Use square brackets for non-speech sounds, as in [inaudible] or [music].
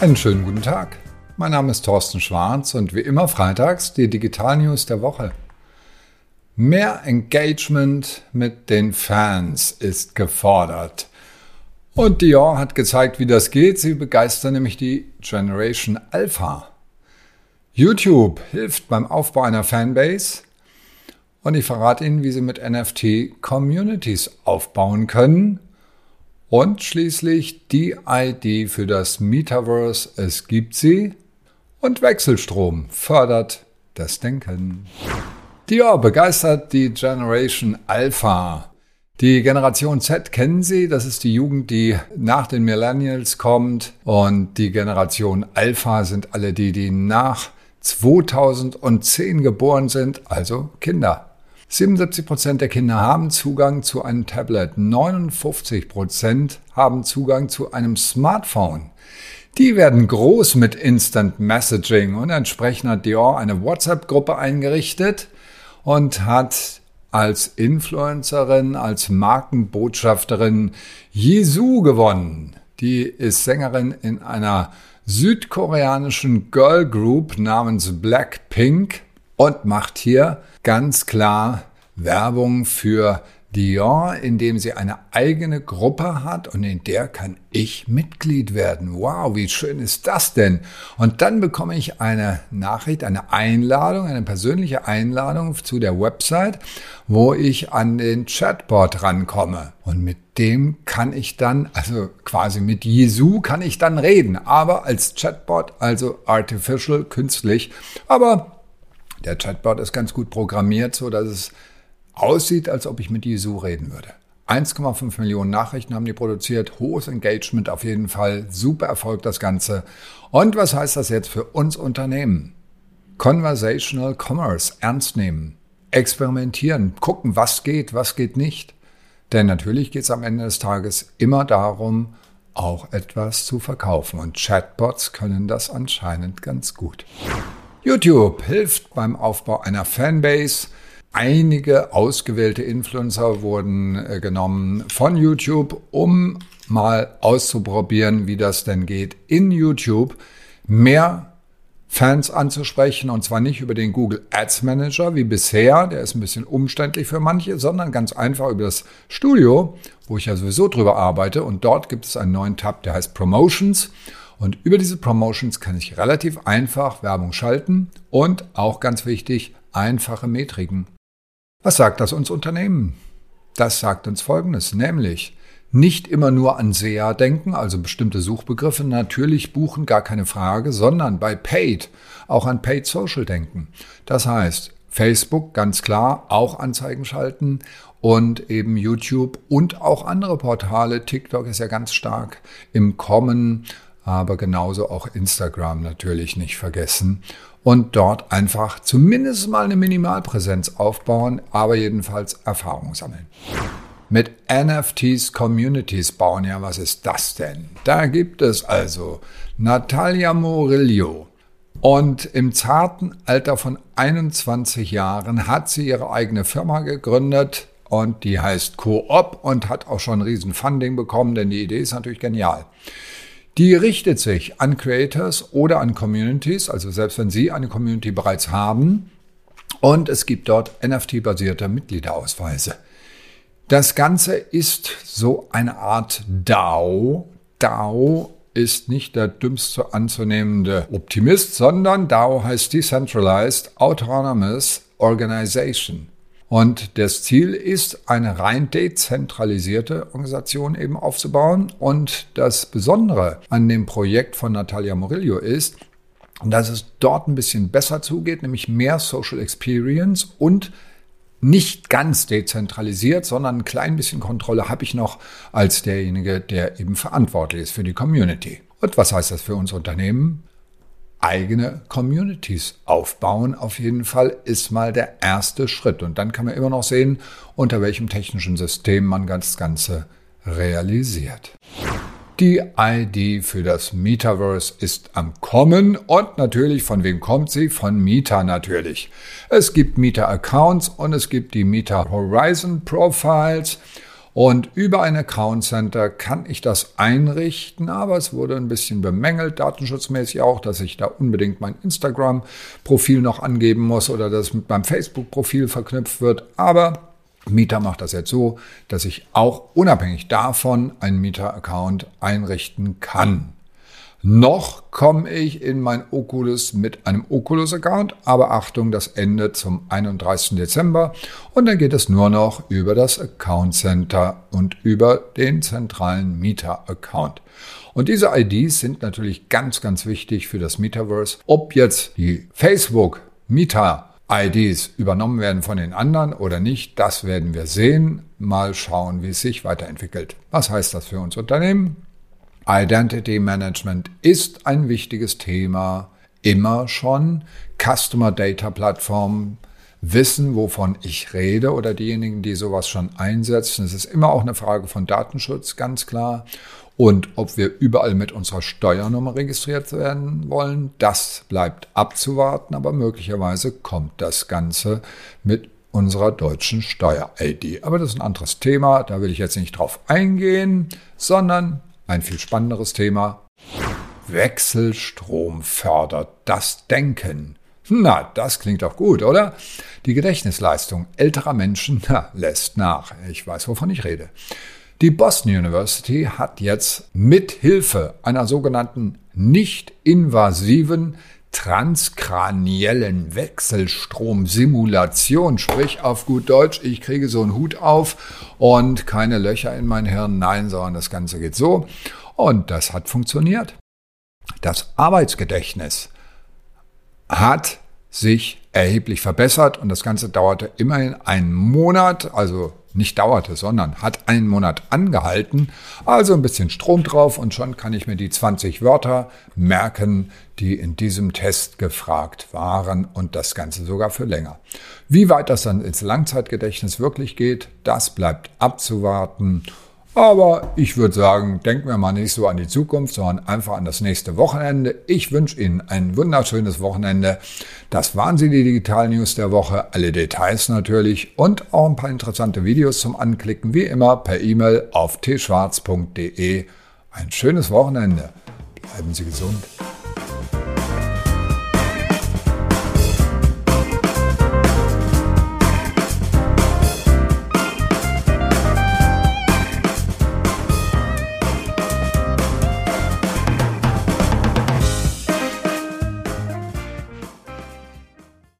Einen schönen guten Tag. Mein Name ist Thorsten Schwarz und wie immer freitags die Digital News der Woche. Mehr Engagement mit den Fans ist gefordert. Und Dior hat gezeigt, wie das geht. Sie begeistern nämlich die Generation Alpha. YouTube hilft beim Aufbau einer Fanbase. Und ich verrate Ihnen, wie Sie mit NFT Communities aufbauen können und schließlich die ID für das Metaverse, es gibt sie. Und Wechselstrom fördert das Denken. Dior begeistert die Generation Alpha. Die Generation Z kennen Sie, das ist die Jugend, die nach den Millennials kommt. Und die Generation Alpha sind alle die, die nach 2010 geboren sind, also Kinder. 77 Prozent der Kinder haben Zugang zu einem Tablet, 59 Prozent haben Zugang zu einem Smartphone. Die werden groß mit Instant Messaging und entsprechend hat Dior eine WhatsApp-Gruppe eingerichtet und hat als Influencerin, als Markenbotschafterin Jesu gewonnen. Die ist Sängerin in einer südkoreanischen Girl Group namens Blackpink und macht hier ganz klar Werbung für Dior, indem sie eine eigene Gruppe hat und in der kann ich Mitglied werden. Wow, wie schön ist das denn? Und dann bekomme ich eine Nachricht, eine Einladung, eine persönliche Einladung zu der Website, wo ich an den Chatbot rankomme. Und mit dem kann ich dann, also quasi mit Jesu kann ich dann reden, aber als Chatbot, also artificial, künstlich. Aber der Chatbot ist ganz gut programmiert, so dass es aussieht, als ob ich mit Jesu reden würde. 1,5 Millionen Nachrichten haben die produziert, hohes Engagement auf jeden Fall, super Erfolg das Ganze. Und was heißt das jetzt für uns Unternehmen? Conversational Commerce ernst nehmen, experimentieren, gucken, was geht, was geht nicht. Denn natürlich geht es am Ende des Tages immer darum, auch etwas zu verkaufen. Und Chatbots können das anscheinend ganz gut. YouTube hilft beim Aufbau einer Fanbase. Einige ausgewählte Influencer wurden äh, genommen von YouTube, um mal auszuprobieren, wie das denn geht, in YouTube mehr Fans anzusprechen und zwar nicht über den Google Ads Manager wie bisher, der ist ein bisschen umständlich für manche, sondern ganz einfach über das Studio, wo ich ja sowieso drüber arbeite und dort gibt es einen neuen Tab, der heißt Promotions und über diese Promotions kann ich relativ einfach Werbung schalten und auch ganz wichtig, einfache Metriken. Was sagt das uns Unternehmen? Das sagt uns Folgendes, nämlich nicht immer nur an SEA denken, also bestimmte Suchbegriffe natürlich buchen, gar keine Frage, sondern bei Paid auch an Paid Social denken. Das heißt, Facebook ganz klar auch Anzeigen schalten und eben YouTube und auch andere Portale. TikTok ist ja ganz stark im Kommen aber genauso auch Instagram natürlich nicht vergessen und dort einfach zumindest mal eine Minimalpräsenz aufbauen, aber jedenfalls Erfahrung sammeln. Mit NFTs Communities bauen, ja, was ist das denn? Da gibt es also Natalia Murillo. Und im zarten Alter von 21 Jahren hat sie ihre eigene Firma gegründet und die heißt Coop und hat auch schon ein riesen Funding bekommen, denn die Idee ist natürlich genial. Die richtet sich an Creators oder an Communities, also selbst wenn Sie eine Community bereits haben. Und es gibt dort NFT-basierte Mitgliederausweise. Das Ganze ist so eine Art DAO. DAO ist nicht der dümmste anzunehmende Optimist, sondern DAO heißt Decentralized Autonomous Organization. Und das Ziel ist, eine rein dezentralisierte Organisation eben aufzubauen. Und das Besondere an dem Projekt von Natalia Murillo ist, dass es dort ein bisschen besser zugeht, nämlich mehr Social Experience und nicht ganz dezentralisiert, sondern ein klein bisschen Kontrolle habe ich noch als derjenige, der eben verantwortlich ist für die Community. Und was heißt das für uns Unternehmen? Eigene Communities aufbauen. Auf jeden Fall ist mal der erste Schritt. Und dann kann man immer noch sehen, unter welchem technischen System man das Ganze realisiert. Die ID für das Metaverse ist am Kommen und natürlich, von wem kommt sie? Von Meta natürlich. Es gibt Meta-Accounts und es gibt die Meta Horizon Profiles Und über ein Account Center kann ich das einrichten, aber es wurde ein bisschen bemängelt, datenschutzmäßig auch, dass ich da unbedingt mein Instagram-Profil noch angeben muss oder das mit meinem Facebook-Profil verknüpft wird. Aber Mieter macht das jetzt so, dass ich auch unabhängig davon einen Mieter-Account einrichten kann. Noch komme ich in mein Oculus mit einem Oculus-Account, aber Achtung, das endet zum 31. Dezember und dann geht es nur noch über das Account Center und über den zentralen Mieter-Account. Und diese IDs sind natürlich ganz, ganz wichtig für das Metaverse. Ob jetzt die Facebook Mieter IDs übernommen werden von den anderen oder nicht, das werden wir sehen. Mal schauen, wie es sich weiterentwickelt. Was heißt das für uns Unternehmen? Identity Management ist ein wichtiges Thema, immer schon. Customer Data Plattformen wissen, wovon ich rede oder diejenigen, die sowas schon einsetzen. Es ist immer auch eine Frage von Datenschutz, ganz klar. Und ob wir überall mit unserer Steuernummer registriert werden wollen, das bleibt abzuwarten, aber möglicherweise kommt das Ganze mit unserer deutschen Steuer-ID. Aber das ist ein anderes Thema, da will ich jetzt nicht drauf eingehen, sondern ein viel spannenderes Thema. Wechselstrom fördert das Denken. Na, das klingt doch gut, oder? Die Gedächtnisleistung älterer Menschen [laughs] na, lässt nach. Ich weiß, wovon ich rede. Die Boston University hat jetzt mit Hilfe einer sogenannten nicht invasiven transkraniellen Wechselstromsimulation, sprich auf gut Deutsch, ich kriege so einen Hut auf und keine Löcher in mein Hirn, nein, sondern das Ganze geht so. Und das hat funktioniert. Das Arbeitsgedächtnis hat sich erheblich verbessert und das Ganze dauerte immerhin einen Monat, also nicht dauerte, sondern hat einen Monat angehalten. Also ein bisschen Strom drauf und schon kann ich mir die 20 Wörter merken, die in diesem Test gefragt waren und das Ganze sogar für länger. Wie weit das dann ins Langzeitgedächtnis wirklich geht, das bleibt abzuwarten. Aber ich würde sagen, denken wir mal nicht so an die Zukunft, sondern einfach an das nächste Wochenende. Ich wünsche Ihnen ein wunderschönes Wochenende. Das waren sie, die Digital News der Woche. Alle Details natürlich und auch ein paar interessante Videos zum Anklicken, wie immer per E-Mail auf tschwarz.de. Ein schönes Wochenende. Bleiben Sie gesund.